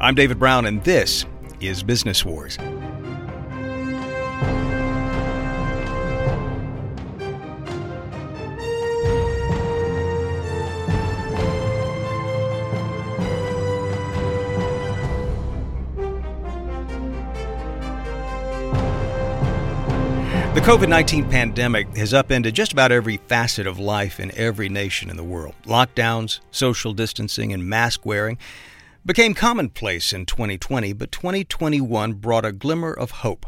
I'm David Brown, and this is Business Wars. The COVID 19 pandemic has upended just about every facet of life in every nation in the world. Lockdowns, social distancing, and mask wearing became commonplace in 2020, but 2021 brought a glimmer of hope.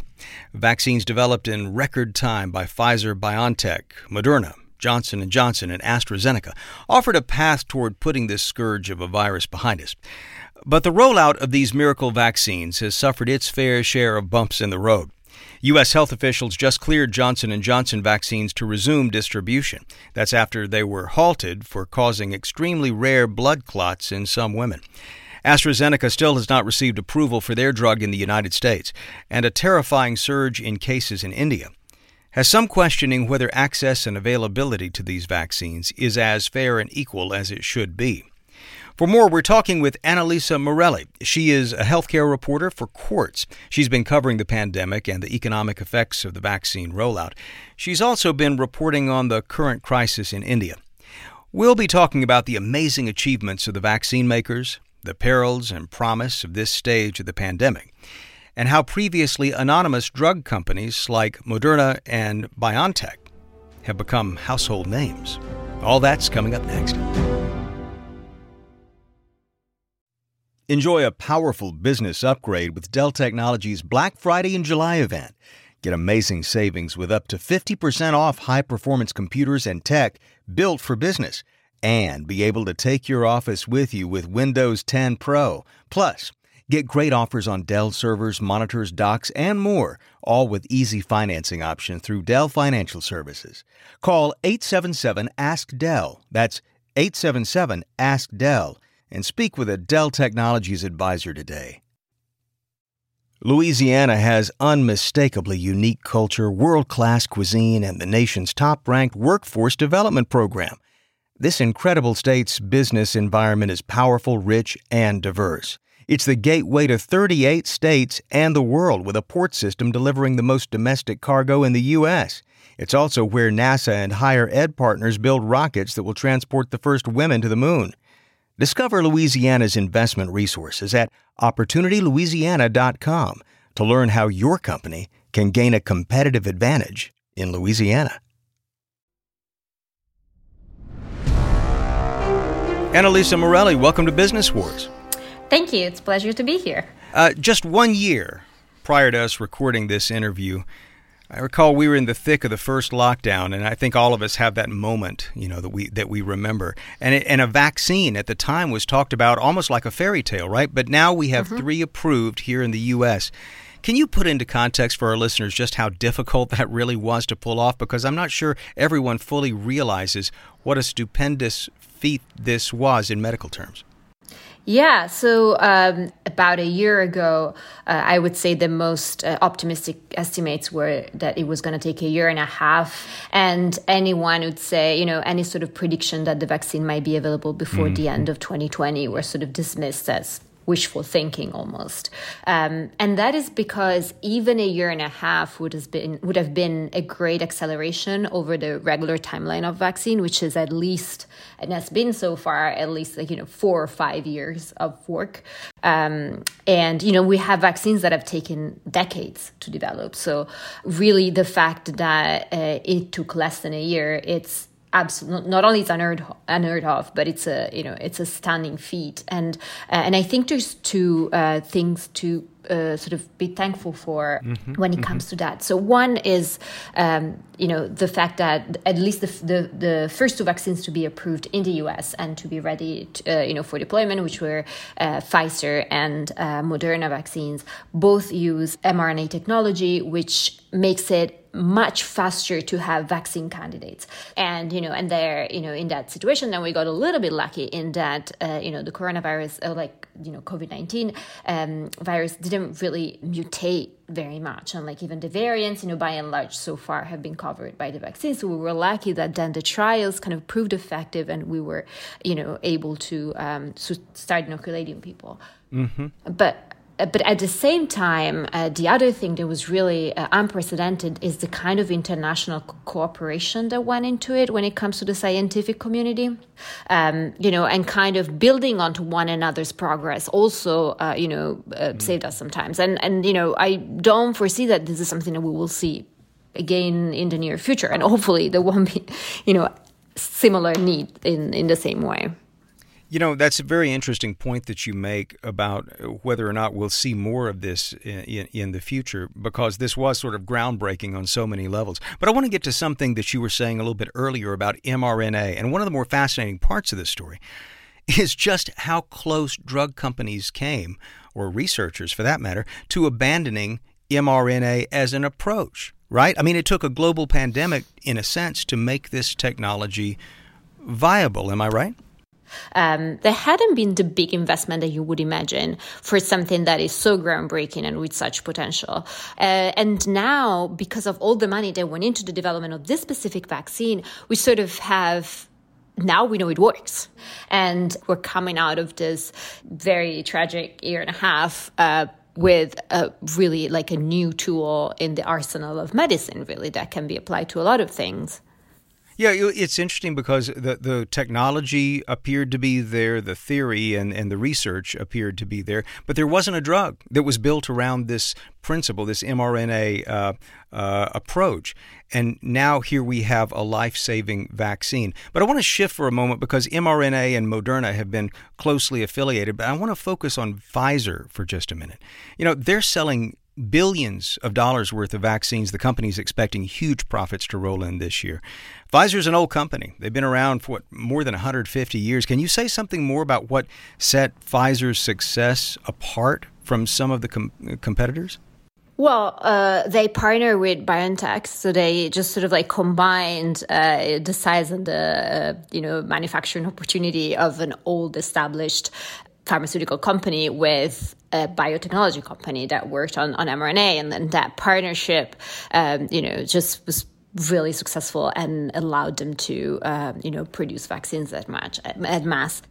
Vaccines developed in record time by Pfizer BioNTech, Moderna, Johnson & Johnson, and AstraZeneca offered a path toward putting this scourge of a virus behind us. But the rollout of these miracle vaccines has suffered its fair share of bumps in the road. U.S. health officials just cleared Johnson & Johnson vaccines to resume distribution. That's after they were halted for causing extremely rare blood clots in some women. AstraZeneca still has not received approval for their drug in the United States, and a terrifying surge in cases in India has some questioning whether access and availability to these vaccines is as fair and equal as it should be. For more, we're talking with Annalisa Merelli. She is a healthcare reporter for Quartz. She's been covering the pandemic and the economic effects of the vaccine rollout. She's also been reporting on the current crisis in India. We'll be talking about the amazing achievements of the vaccine makers, the perils and promise of this stage of the pandemic, and how previously anonymous drug companies like Moderna and BioNTech have become household names. All that's coming up next. Enjoy a powerful business upgrade with Dell Technologies Black Friday and July event. Get amazing savings with up to 50% off high performance computers and tech built for business and be able to take your office with you with Windows 10 Pro. Plus, get great offers on Dell servers, monitors, docks, and more, all with easy financing option through Dell Financial Services. Call 877 Ask Dell. That's 877 Ask Dell and speak with a Dell Technologies advisor today. Louisiana has unmistakably unique culture, world class cuisine, and the nation's top ranked workforce development program. This incredible state's business environment is powerful, rich, and diverse. It's the gateway to 38 states and the world with a port system delivering the most domestic cargo in the U.S. It's also where NASA and higher ed partners build rockets that will transport the first women to the moon. Discover Louisiana's investment resources at OpportunityLouisiana.com to learn how your company can gain a competitive advantage in Louisiana. Annalisa Merelli, welcome to Business Wars. Thank you. It's a pleasure to be here. Uh, just one year prior to us recording this interview, I recall we were in the thick of the first lockdown, and I think all of us have that moment, you know, that we that we remember. And it, and a vaccine at the time was talked about almost like a fairy tale, right? But now we have mm-hmm. three approved here in the U.S. Can you put into context for our listeners just how difficult that really was to pull off? Because I'm not sure everyone fully realizes what a stupendous feat this was in medical terms. Yeah, so um, about a year ago, uh, I would say the most uh, optimistic estimates were that it was going to take a year and a half. And anyone would say, you know, any sort of prediction that the vaccine might be available before mm-hmm. the end of 2020 were sort of dismissed as wishful thinking almost. Um, and that is because even a year and a half would have been would have been a great acceleration over the regular timeline of vaccine, which is at least and has been so far at least like you know four or five years of work. Um, and you know we have vaccines that have taken decades to develop. So really, the fact that uh, it took less than a year, it's absolutely not only it's unheard unheard of, but it's a you know it's a stunning feat, and uh, and I think there's two uh, things to uh, sort of be thankful for mm-hmm, when it mm-hmm. comes to that. So one is, um, you know, the fact that at least the, the, the first two vaccines to be approved in the U.S. and to be ready, to, uh, you know, for deployment, which were uh, Pfizer and uh, Moderna vaccines, both use mRNA technology, which makes it much faster to have vaccine candidates and you know and they're you know in that situation then we got a little bit lucky in that uh, you know the coronavirus uh, like you know COVID nineteen um, virus didn't really mutate very much, and like even the variants, you know, by and large, so far have been covered by the vaccine. So we were lucky that then the trials kind of proved effective, and we were, you know, able to um, start inoculating people. Mm-hmm. But but at the same time, uh, the other thing that was really uh, unprecedented is the kind of international co- cooperation that went into it when it comes to the scientific community. Um, you know, and kind of building onto one another's progress also, uh, you know, uh, mm. saved us sometimes. And and you know, I don't foresee that this is something that we will see again in the near future, and hopefully there won't be, you know, similar need in in the same way. You know, that's a very interesting point that you make about uh, whether or not we'll see more of this in, in, in, the future, because this was sort of groundbreaking on so many levels. But I want to get to something that you were saying a little bit earlier about mRNA. And one of the more fascinating parts of this story is just how close drug companies came, or researchers for that matter, to abandoning mRNA as an approach, right? I mean, it took a global pandemic, in a sense, to make this technology viable. Am I right? Um, there hadn't been the big investment that you would imagine for something that is so groundbreaking and with such potential. Uh, and now, because of all the money that went into the development of this specific vaccine, we sort of have now we know it works. And we're coming out of this very tragic year and a half. Uh, with a really like a new tool in the arsenal of medicine, really, that can be applied to a lot of things. Yeah, it's interesting because the the technology appeared to be there, the theory and, and the research appeared to be there, but there wasn't a drug that was built around this principle, this mRNA uh, uh, approach. And now here we have a life saving vaccine. But I want to shift for a moment because mRNA and Moderna have been closely affiliated, but I want to focus on Pfizer for just a minute. You know, they're selling billions of dollars worth of vaccines. The company's expecting huge profits to roll in this year. Pfizer's an old company. They've been around for what, more than 150 years. Can you say something more about what set Pfizer's success apart from some of the com- competitors? Well, uh, they partner with BioNTech, so they just sort of like combined uh, the size and the uh, you know manufacturing opportunity of an old established pharmaceutical company with a biotechnology company that worked on, on mRNA. And then that partnership, um, you know, just was really successful and allowed them to, um, you know, produce vaccines at, much, at mass.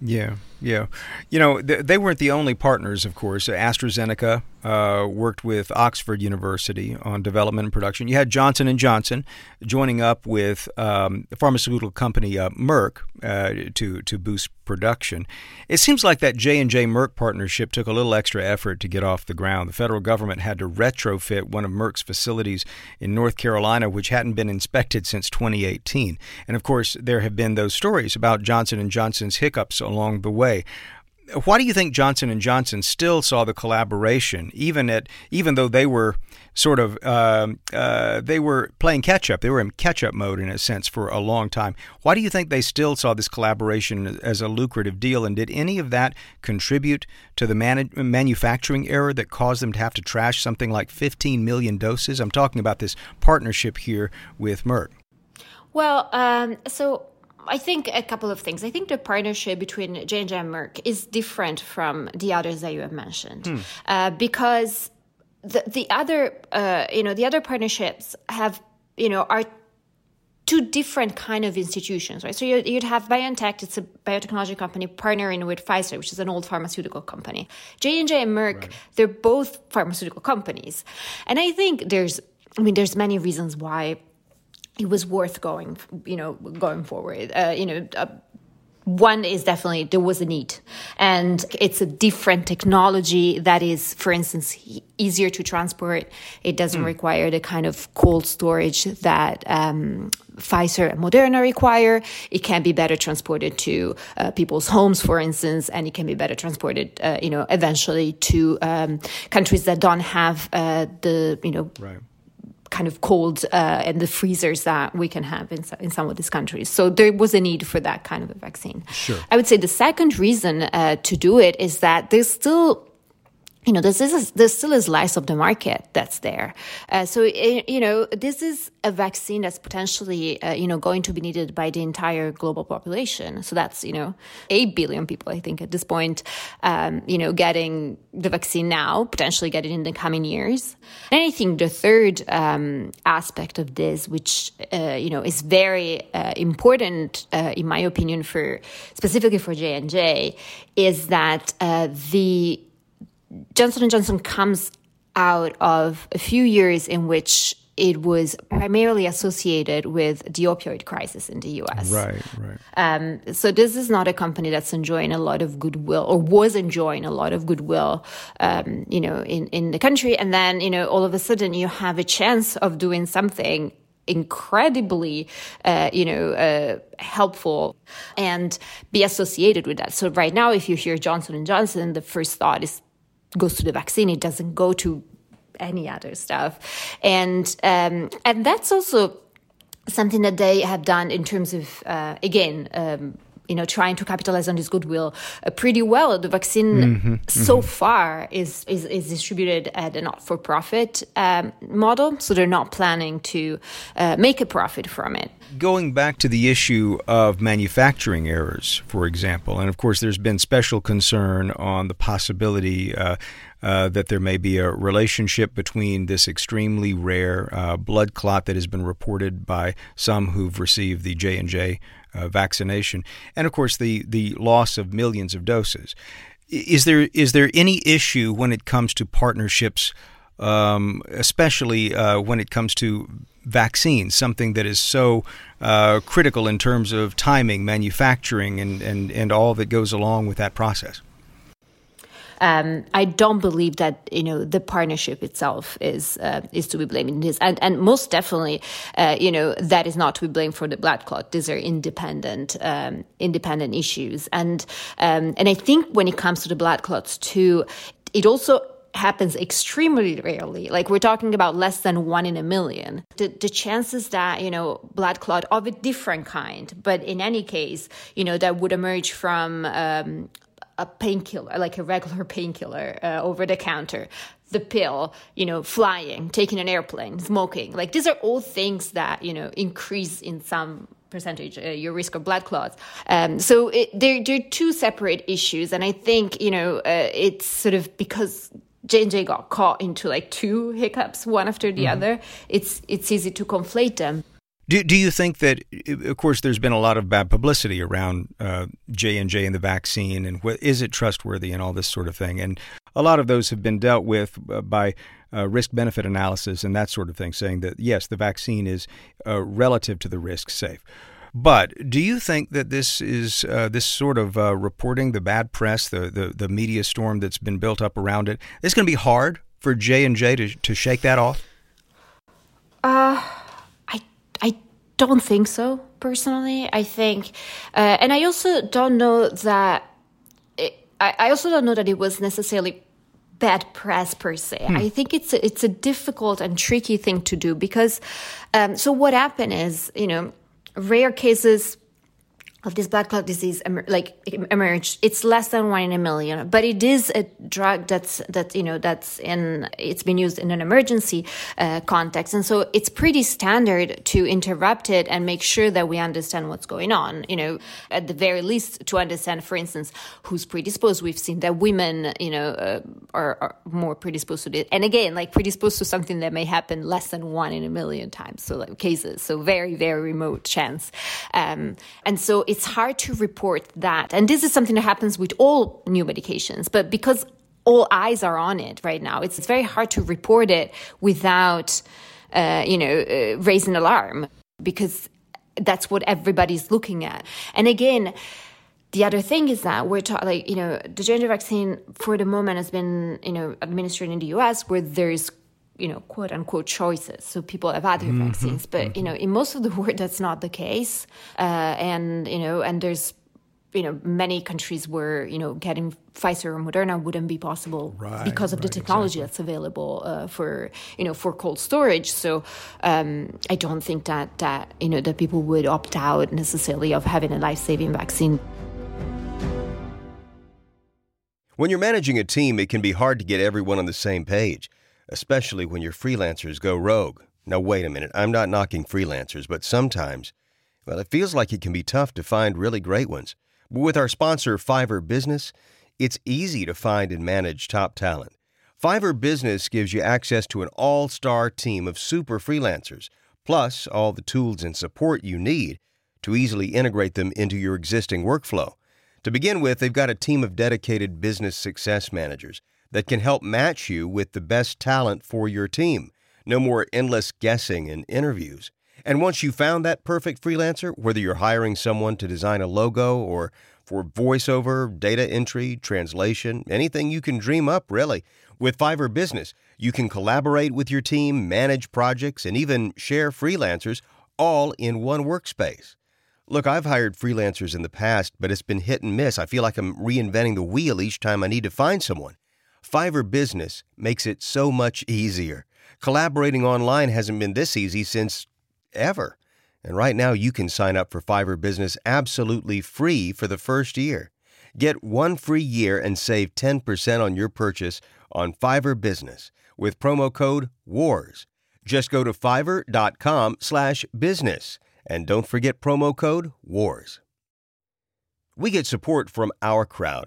Yeah, yeah. You know, th- they weren't the only partners, of course. AstraZeneca uh, worked with Oxford University on development and production. You had Johnson and Johnson joining up with um, the pharmaceutical company uh, Merck uh, to to boost production. It seems like that J and J Merck partnership took a little extra effort to get off the ground. The federal government had to retrofit one of Merck's facilities in North Carolina, which hadn't been inspected since 2018. And of course, there have been those stories about Johnson and Johnson's hiccups along the way why do you think Johnson and Johnson still saw the collaboration, even at even though they were sort of uh, uh, they were playing catch up, they were in catch up mode in a sense for a long time. Why do you think they still saw this collaboration as a lucrative deal, and did any of that contribute to the man- manufacturing error that caused them to have to trash something like 15 million doses? I'm talking about this partnership here with Merck. Well, um, so I think a couple of things. I think the partnership between J&J and Merck is different from the others that you have mentioned hmm. uh, because the, the other, uh, you know, the other partnerships have, you know, are two different kind of institutions, right? So you'd have BioNTech, it's a biotechnology company partnering with Pfizer, which is an old pharmaceutical company. J&J and Merck, right. they're both pharmaceutical companies. And I think there's, I mean, there's many reasons why it was worth going, you know, going forward. Uh, you know, uh, one is definitely there was a need, and it's a different technology that is, for instance, easier to transport. It doesn't mm. require the kind of cold storage that um, Pfizer and Moderna require. It can be better transported to uh, people's homes, for instance, and it can be better transported, uh, you know, eventually to um, countries that don't have uh, the, you know. Right kind of cold uh, and the freezers that we can have in, in some of these countries. So there was a need for that kind of a vaccine. Sure. I would say the second reason uh, to do it is that there's still you know, this is there's still a slice of the market that's there. Uh, so you know, this is a vaccine that's potentially uh, you know going to be needed by the entire global population. So that's you know eight billion people, I think, at this point. Um, you know, getting the vaccine now, potentially getting in the coming years. And I think the third um, aspect of this, which uh, you know is very uh, important uh, in my opinion for specifically for J and J, is that uh, the Johnson & Johnson comes out of a few years in which it was primarily associated with the opioid crisis in the US. Right, right. Um, so this is not a company that's enjoying a lot of goodwill or was enjoying a lot of goodwill, um, you know, in, in the country. And then, you know, all of a sudden you have a chance of doing something incredibly, uh, you know, uh, helpful and be associated with that. So right now, if you hear Johnson and Johnson, the first thought is goes to the vaccine. It doesn't go to any other stuff, and um, and that's also something that they have done in terms of uh, again. Um, you know, trying to capitalize on this goodwill uh, pretty well. The vaccine mm-hmm, so mm-hmm. far is, is, is distributed at a not for profit um, model, so they're not planning to uh, make a profit from it. Going back to the issue of manufacturing errors, for example, and of course, there's been special concern on the possibility. Uh, uh, that there may be a relationship between this extremely rare uh, blood clot that has been reported by some who've received the J and J uh, vaccination, and of course the the loss of millions of doses. Is there is there any issue when it comes to partnerships, um, especially uh, when it comes to vaccines, something that is so uh, critical in terms of timing, manufacturing, and, and, and all that goes along with that process? Um, I don't believe that you know the partnership itself is uh, is to be blamed in this, and and most definitely, uh, you know that is not to be blamed for the blood clot. These are independent um, independent issues, and um, and I think when it comes to the blood clots too, it also happens extremely rarely. Like we're talking about less than one in a million. The, the chances that, you know, blood clot of a different kind, but in any case, you know, that would emerge from um, a painkiller, like a regular painkiller uh, over the counter, the pill, you know, flying, taking an airplane, smoking. Like these are all things that, you know, increase in some percentage uh, your risk of blood clots. Um, so it, they're, they're two separate issues. And I think, you know, uh, it's sort of because J&J got caught into like two hiccups, one after the mm-hmm. other, it's, it's easy to conflate them. Do, do you think that, of course, there's been a lot of bad publicity around uh, J and J and the vaccine, and what, is it trustworthy and all this sort of thing, and a lot of those have been dealt with uh, by uh, risk benefit analysis and that sort of thing, saying that yes, the vaccine is uh, relative to the risk safe. But do you think that this is uh, this sort of uh, reporting, the bad press, the, the the media storm that's been built up around it, is going to be hard for J and J to to shake that off? Uh don't think so personally. I think, uh, and I also don't know that. It, I, I also don't know that it was necessarily bad press per se. Hmm. I think it's a, it's a difficult and tricky thing to do because. Um, so what happened is, you know, rare cases of this blood clot disease like emerged. It's less than one in a million but it is a drug that's that you know that's in it's been used in an emergency uh, context. And so it's pretty standard to interrupt it and make sure that we understand what's going on you know at the very least to understand for instance who's predisposed. We've seen that women you know uh, are, are, more predisposed to it. And again like predisposed to something that may happen less than one in a million times so like cases. So very very remote chance. Um, and so it's hard to report that. And this is something that happens with all new medications, but because all eyes are on it right now, it's, very hard to report it without, uh, you know, uh, raising alarm because that's what everybody's looking at. And again, the other thing is that we're talking like you know the J&J vaccine for the moment has been you know administered in the U.S. where there's you know, quote unquote choices. So people have other mm-hmm. vaccines, but you know, in most of the world, that's not the case. Uh, and you know, and there's you know many countries where you know getting Pfizer or Moderna wouldn't be possible right, because of right, the technology exactly. that's available uh, for you know for cold storage. So um, I don't think that that you know that people would opt out necessarily of having a life saving vaccine. When you're managing a team, it can be hard to get everyone on the same page, especially when your freelancers go rogue. Now, wait a minute, I'm not knocking freelancers, but sometimes, well, it feels like it can be tough to find really great ones. But with our sponsor, Fiverr Business, it's easy to find and manage top talent. Fiverr Business gives you access to an all star team of super freelancers, plus all the tools and support you need to easily integrate them into your existing workflow. To begin with, they've got a team of dedicated business success managers that can help match you with the best talent for your team. No more endless guessing and interviews. And once you found that perfect freelancer, whether you're hiring someone to design a logo or for voiceover, data entry, translation, anything you can dream up, really, with Fiverr Business, you can collaborate with your team, manage projects, and even share freelancers all in one workspace. Look, I've hired freelancers in the past, but it's been hit and miss. I feel like I'm reinventing the wheel each time I need to find someone. Fiverr Business makes it so much easier. Collaborating online hasn't been this easy since ever. And right now, you can sign up for Fiverr Business absolutely free for the first year. Get one free year and save 10% on your purchase on Fiverr Business with promo code WARS. Just go to fiverr.com slash business and don't forget promo code WARS. We get support from OurCrowd.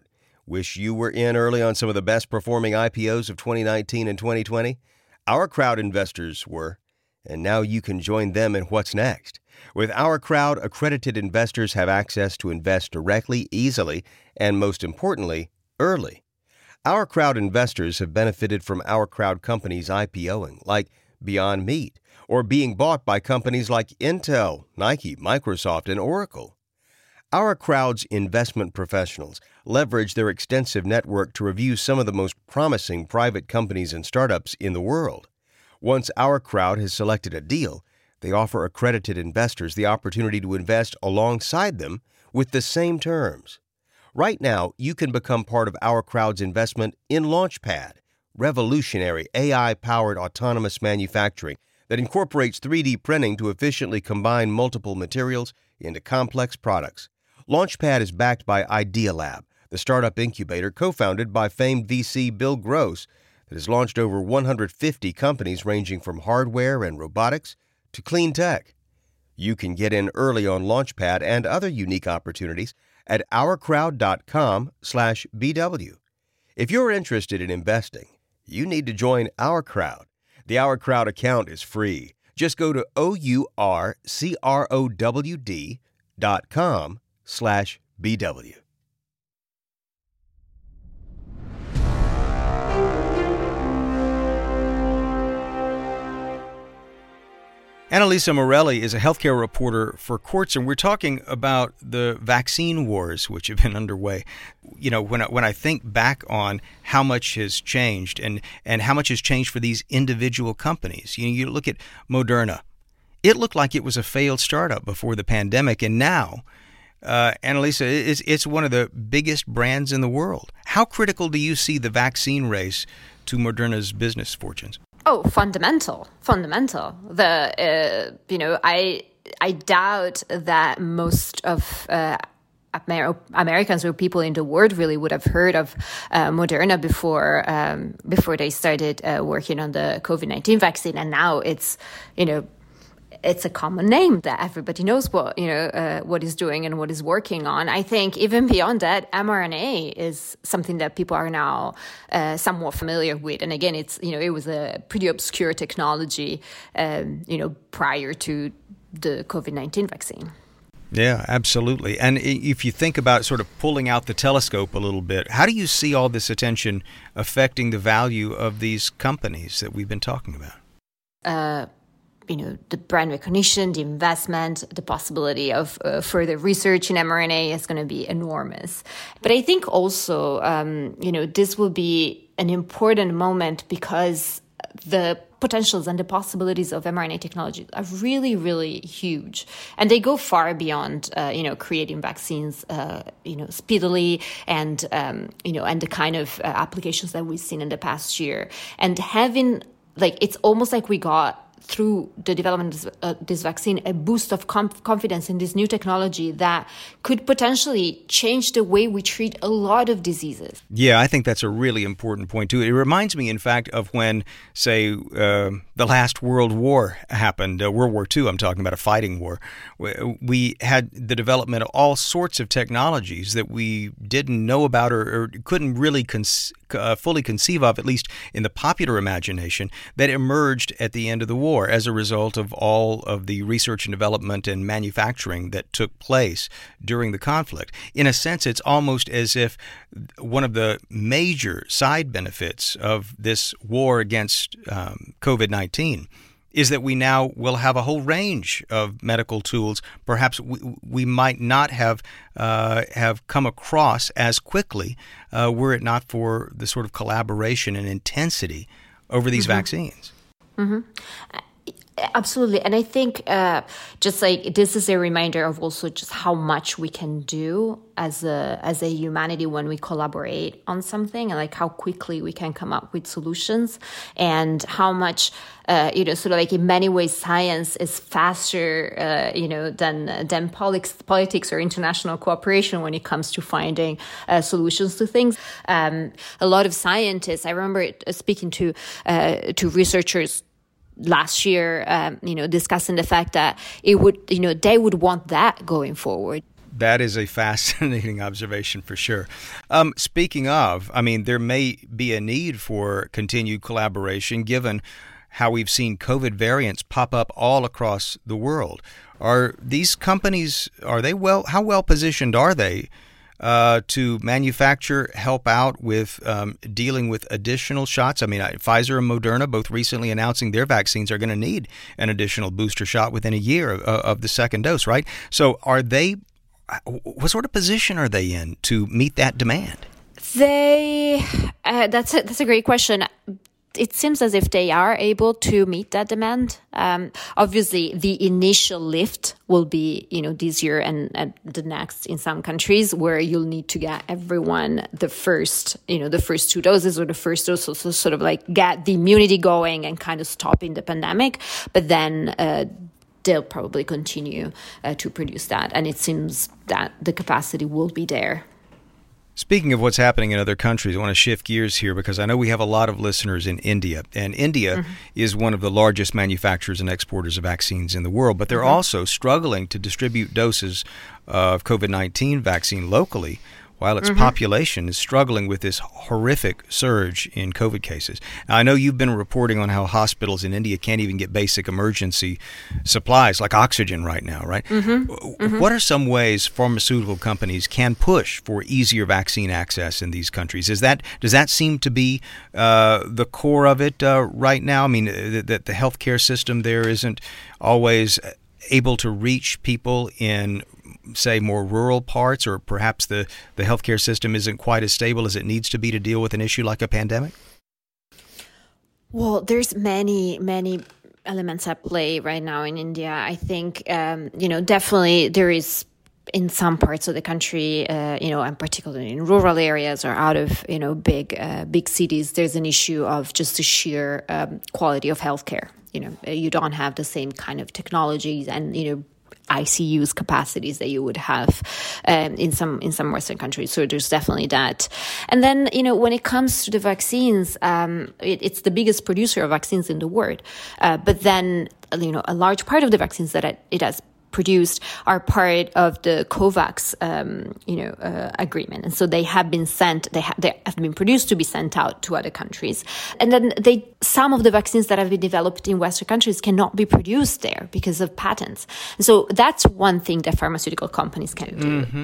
Wish you were in early on some of the best performing IPOs of 2019 and 2020? OurCrowd investors were, and now you can join them in what's next. With OurCrowd, accredited investors have access to invest directly, easily, and most importantly, early. OurCrowd investors have benefited from OurCrowd companies IPOing, like Beyond Meat, or being bought by companies like Intel, Nike, Microsoft, and Oracle. OurCrowd's investment professionals leverage their extensive network to review some of the most promising private companies and startups in the world. Once OurCrowd has selected a deal, they offer accredited investors the opportunity to invest alongside them with the same terms. Right now, you can become part of OurCrowd's investment in Launchpad, revolutionary AI powered autonomous manufacturing that incorporates 3D printing to efficiently combine multiple materials into complex products. Launchpad is backed by Idealab, the startup incubator co founded by famed VC Bill Gross that has launched over 150 companies ranging from hardware and robotics to clean tech. You can get in early on Launchpad and other unique opportunities at ourcrowd.com/bw. If you're interested in investing, you need to join OurCrowd. The OurCrowd account is free. Just go to ourcrowd.com/bw. Annalisa Merelli is a healthcare reporter for Quartz, and we're talking about the vaccine wars which have been underway. You know, when I, when I think back on how much has changed and, and how much has changed for these individual companies, you know, you look at Moderna. It looked like it was a failed startup before the pandemic, and now, uh, Annalisa, it's, it's one of the biggest brands in the world. How critical do you see the vaccine race to Moderna's business fortunes? Oh, fundamental, fundamental. The uh, you know, I I doubt that most of uh, Amer- Americans or people in the world really would have heard of uh, Moderna before um, before they started uh, working on the COVID nineteen vaccine, and now it's you know it's a common name that everybody knows what you know uh, what is doing and what is working on. I think even beyond that, mRNA is something that people are now uh, somewhat familiar with. And again, it's you know it was a pretty obscure technology, um, you know, prior to the COVID nineteen vaccine. Yeah, absolutely. And if you think about sort of pulling out the telescope a little bit, how do you see all this attention affecting the value of these companies that we've been talking about? Uh, you know the brand recognition, the investment, the possibility of uh, further research in mRNA is going to be enormous. But I think also, um, you know, this will be an important moment because the potentials and the possibilities of mRNA technology are really, really huge, and they go far beyond, uh, you know, creating vaccines, uh, you know, speedily, and um, you know, and the kind of uh, applications that we've seen in the past year, and having like it's almost like we got through the development of uh, this vaccine a boost of confidence in this new technology that could potentially change the way we treat a lot of diseases. Yeah, I think that's a really important point too. It reminds me, in fact, of when, say, uh, the last World War happened, uh, World War II. I'm talking about a fighting war. We had the development of all sorts of technologies that we didn't know about or, or couldn't really uh, fully conceive of, at least in the popular imagination, that emerged at the end of the war as a result of all of the research and development and manufacturing that took place during the conflict. In a sense, it's almost as if one of the major side benefits of this war against um, COVID 19 is that we now will have a whole range of medical tools. Perhaps we, we might not have uh, have come across as quickly uh, were it not for the sort of collaboration and intensity over these mm-hmm. vaccines. Mm-hmm. Absolutely. And I think uh, just like this is a reminder of also just how much we can do as a as a humanity when we collaborate on something and like how quickly we can come up with solutions and how much uh, you know sort of like in many ways science is faster uh, you know than than politics politics or international cooperation when it comes to finding uh, solutions to things um, a lot of scientists i remember speaking to uh, to researchers last year, um, you know, discussing the fact that it would, you know, they would want that going forward. That is a fascinating observation for sure. Um, speaking of, I mean, there may be a need for continued collaboration given how we've seen COVID variants pop up all across the world. Are these companies, are they well, how well positioned are they uh, to manufacture, help out with um, dealing with additional shots. I mean, Pfizer and Moderna both recently announcing their vaccines are going to need an additional booster shot within a year of, of the second dose, right? So, are they? What sort of position are they in to meet that demand? They uh, that's a, that's a great question it seems as if they are able to meet that demand. Um, obviously, the initial lift will be, you know, this year and, and, the next in some countries where you'll need to get everyone the first, you know, the first two doses or the first dose, so, so sort of like get the immunity going and kind of stopping the pandemic. But then, uh, they'll probably continue uh, to produce that. And it seems that the capacity will be there. Speaking of what's happening in other countries, I want to shift gears here because I know we have a lot of listeners in India, and India mm-hmm. is one of the largest manufacturers and exporters of vaccines in the world, but they're mm-hmm. also struggling to distribute doses of COVID 19 vaccine locally while its mm-hmm. population is struggling with this horrific surge in COVID cases. Now, I know you've been reporting on how hospitals in India can't even get basic emergency supplies like oxygen right now, right? Mm-hmm. Mm-hmm. What are some ways pharmaceutical companies can push for easier vaccine access in these countries? Is that does that seem to be uh, the core of it uh, right now? I mean, uh, that the healthcare system there isn't always able to reach people in say more rural parts or perhaps the, the healthcare system isn't quite as stable as it needs to be to deal with an issue like a pandemic? Well, there's many, many elements at play right now in India. I think, um, you know, definitely there is in some parts of the country, uh, you know, and particularly in rural areas or out of you know big uh, big cities, there's an issue of just the sheer um, quality of healthcare. You know, you don't have the same kind of technologies and you know ICU's capacities that you would have um, in some in some Western countries. So there's definitely that. And then you know when it comes to the vaccines, um, it, it's the biggest producer of vaccines in the world. Uh, but then you know a large part of the vaccines that it, it has produced are part of the COVAX, um, you know, uh, agreement, and so they have been sent. They, ha- they have been produced to be sent out to other countries, and then they some of the vaccines that have been developed in Western countries cannot be produced there because of patents. And so that's one thing that pharmaceutical companies can do. Mm-hmm.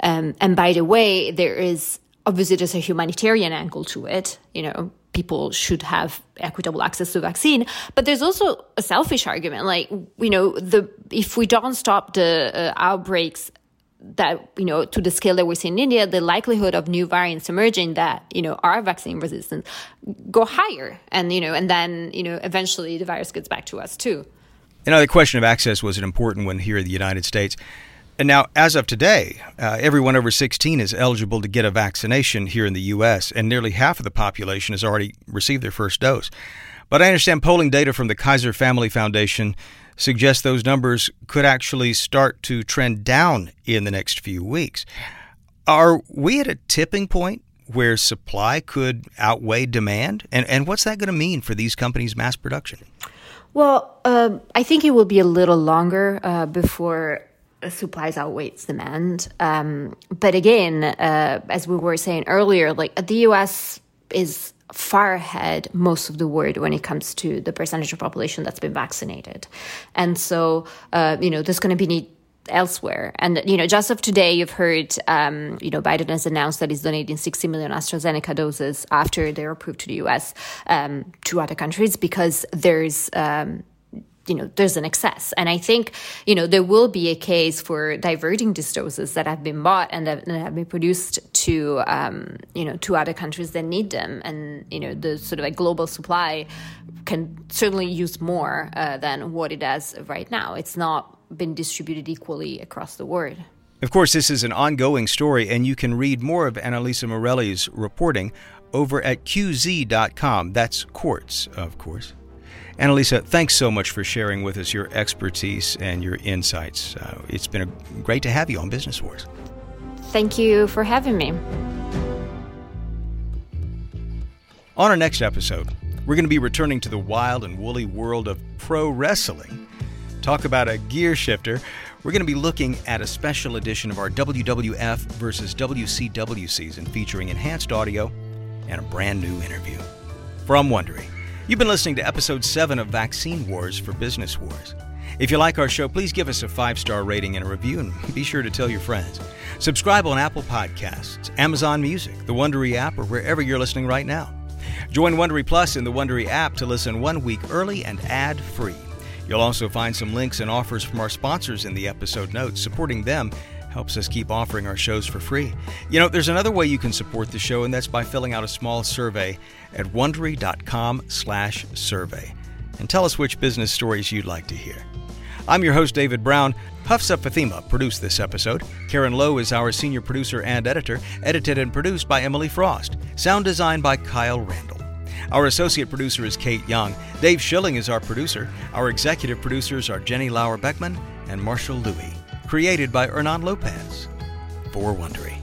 Um, and by the way, there is obviously there's a humanitarian angle to it. You know, people should have equitable access to vaccine but there's also a selfish argument like you know the if we don't stop the uh, outbreaks that you know to the scale that we see in India, the likelihood of new variants emerging that you know are vaccine resistant go higher, and you know, and then you know eventually the virus gets back to us too. You know, the question of access was an important one here in the United States. And now, as of today, uh, everyone over 16 is eligible to get a vaccination here in the U.S., and nearly half of the population has already received their first dose. But I understand polling data from the Kaiser Family Foundation suggests those numbers could actually start to trend down in the next few weeks. Are we at a tipping point where supply could outweigh demand? And, and what's that going to mean for these companies' mass production? Well, uh, I think it will be a little longer uh, before supplies outweighs demand. Um, but again, uh, as we were saying earlier, like the U.S. is far ahead most of the world when it comes to the percentage of population that's been vaccinated, and so uh, you know there's going to be need elsewhere. And you know, just of today, you've heard um, you know Biden has announced that he's donating 60 million AstraZeneca doses after they're approved to the U.S. Um, to other countries because there's um, you know there's an excess. And i think you know there will be a case for diverting these doses that have been bought and that, have been produced to um, you know to other countries that need them. And you know the sort of a global supply can certainly use more uh, than what it does right now. It's not been distributed equally across the world. Of course this is an ongoing story and you can read more of annalisa merelli's reporting over at qz.com that's quartz of course Annalisa, thanks so much for sharing with us your expertise and your insights. Uh, it's been a, great to have you on Business Wars. Thank you for having me. On our next episode, we're going to be returning to the wild and woolly world of pro wrestling. Talk about a gear shifter. We're going to be looking at a special edition of our WWF versus WCW season featuring enhanced audio and a brand new interview. From Wondery. You've been listening to episode 7 of Vaccine Wars for Business Wars. If you like our show, please give us a five star rating and a review, and be sure to tell your friends. Subscribe on Apple Podcasts, Amazon Music, the Wondery app, or wherever you're listening right now. Join Wondery Plus in the Wondery app to listen one week early and ad free. You'll also find some links and offers from our sponsors in the episode notes. Supporting them helps us keep offering our shows for free. You know, there's another way you can support the show, and that's by filling out a small survey at wondery.com/survey, and tell us which business stories you'd like to hear. I'm your host, David Brown. Hafsa Fathima produced this episode. Karen Lowe is our senior producer and editor, edited and produced by Emily Frost. Sound design by Kyle Randall. Our associate producer is Kate Young. Dave Schilling is our producer. Our executive producers are Jenny Lauer Beckman and Marshall Louis created by Hernan Lopez for Wondery.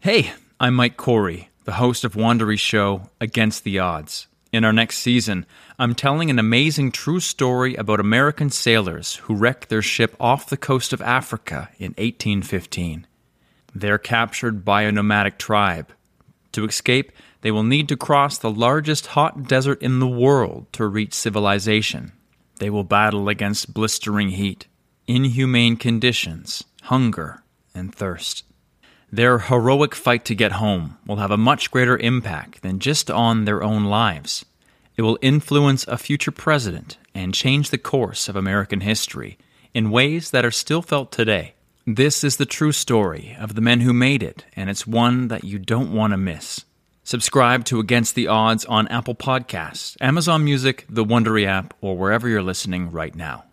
Hey, I'm Mike Corey, the host of Wondery's show Against the Odds. In our next season, I'm telling an amazing true story about American sailors who wrecked their ship off the coast of Africa in 1815. They're captured by a nomadic tribe. To escape, they will need to cross the largest hot desert in the world to reach civilization. They will battle against blistering heat, inhumane conditions, hunger, and thirst. Their heroic fight to get home will have a much greater impact than just on their own lives. It will influence a future president and change the course of American history in ways that are still felt today. This is the true story of the men who made it, and it's one that you don't want to miss. Subscribe to Against the Odds on Apple Podcasts, Amazon Music, the Wondery app, or wherever you're listening right now.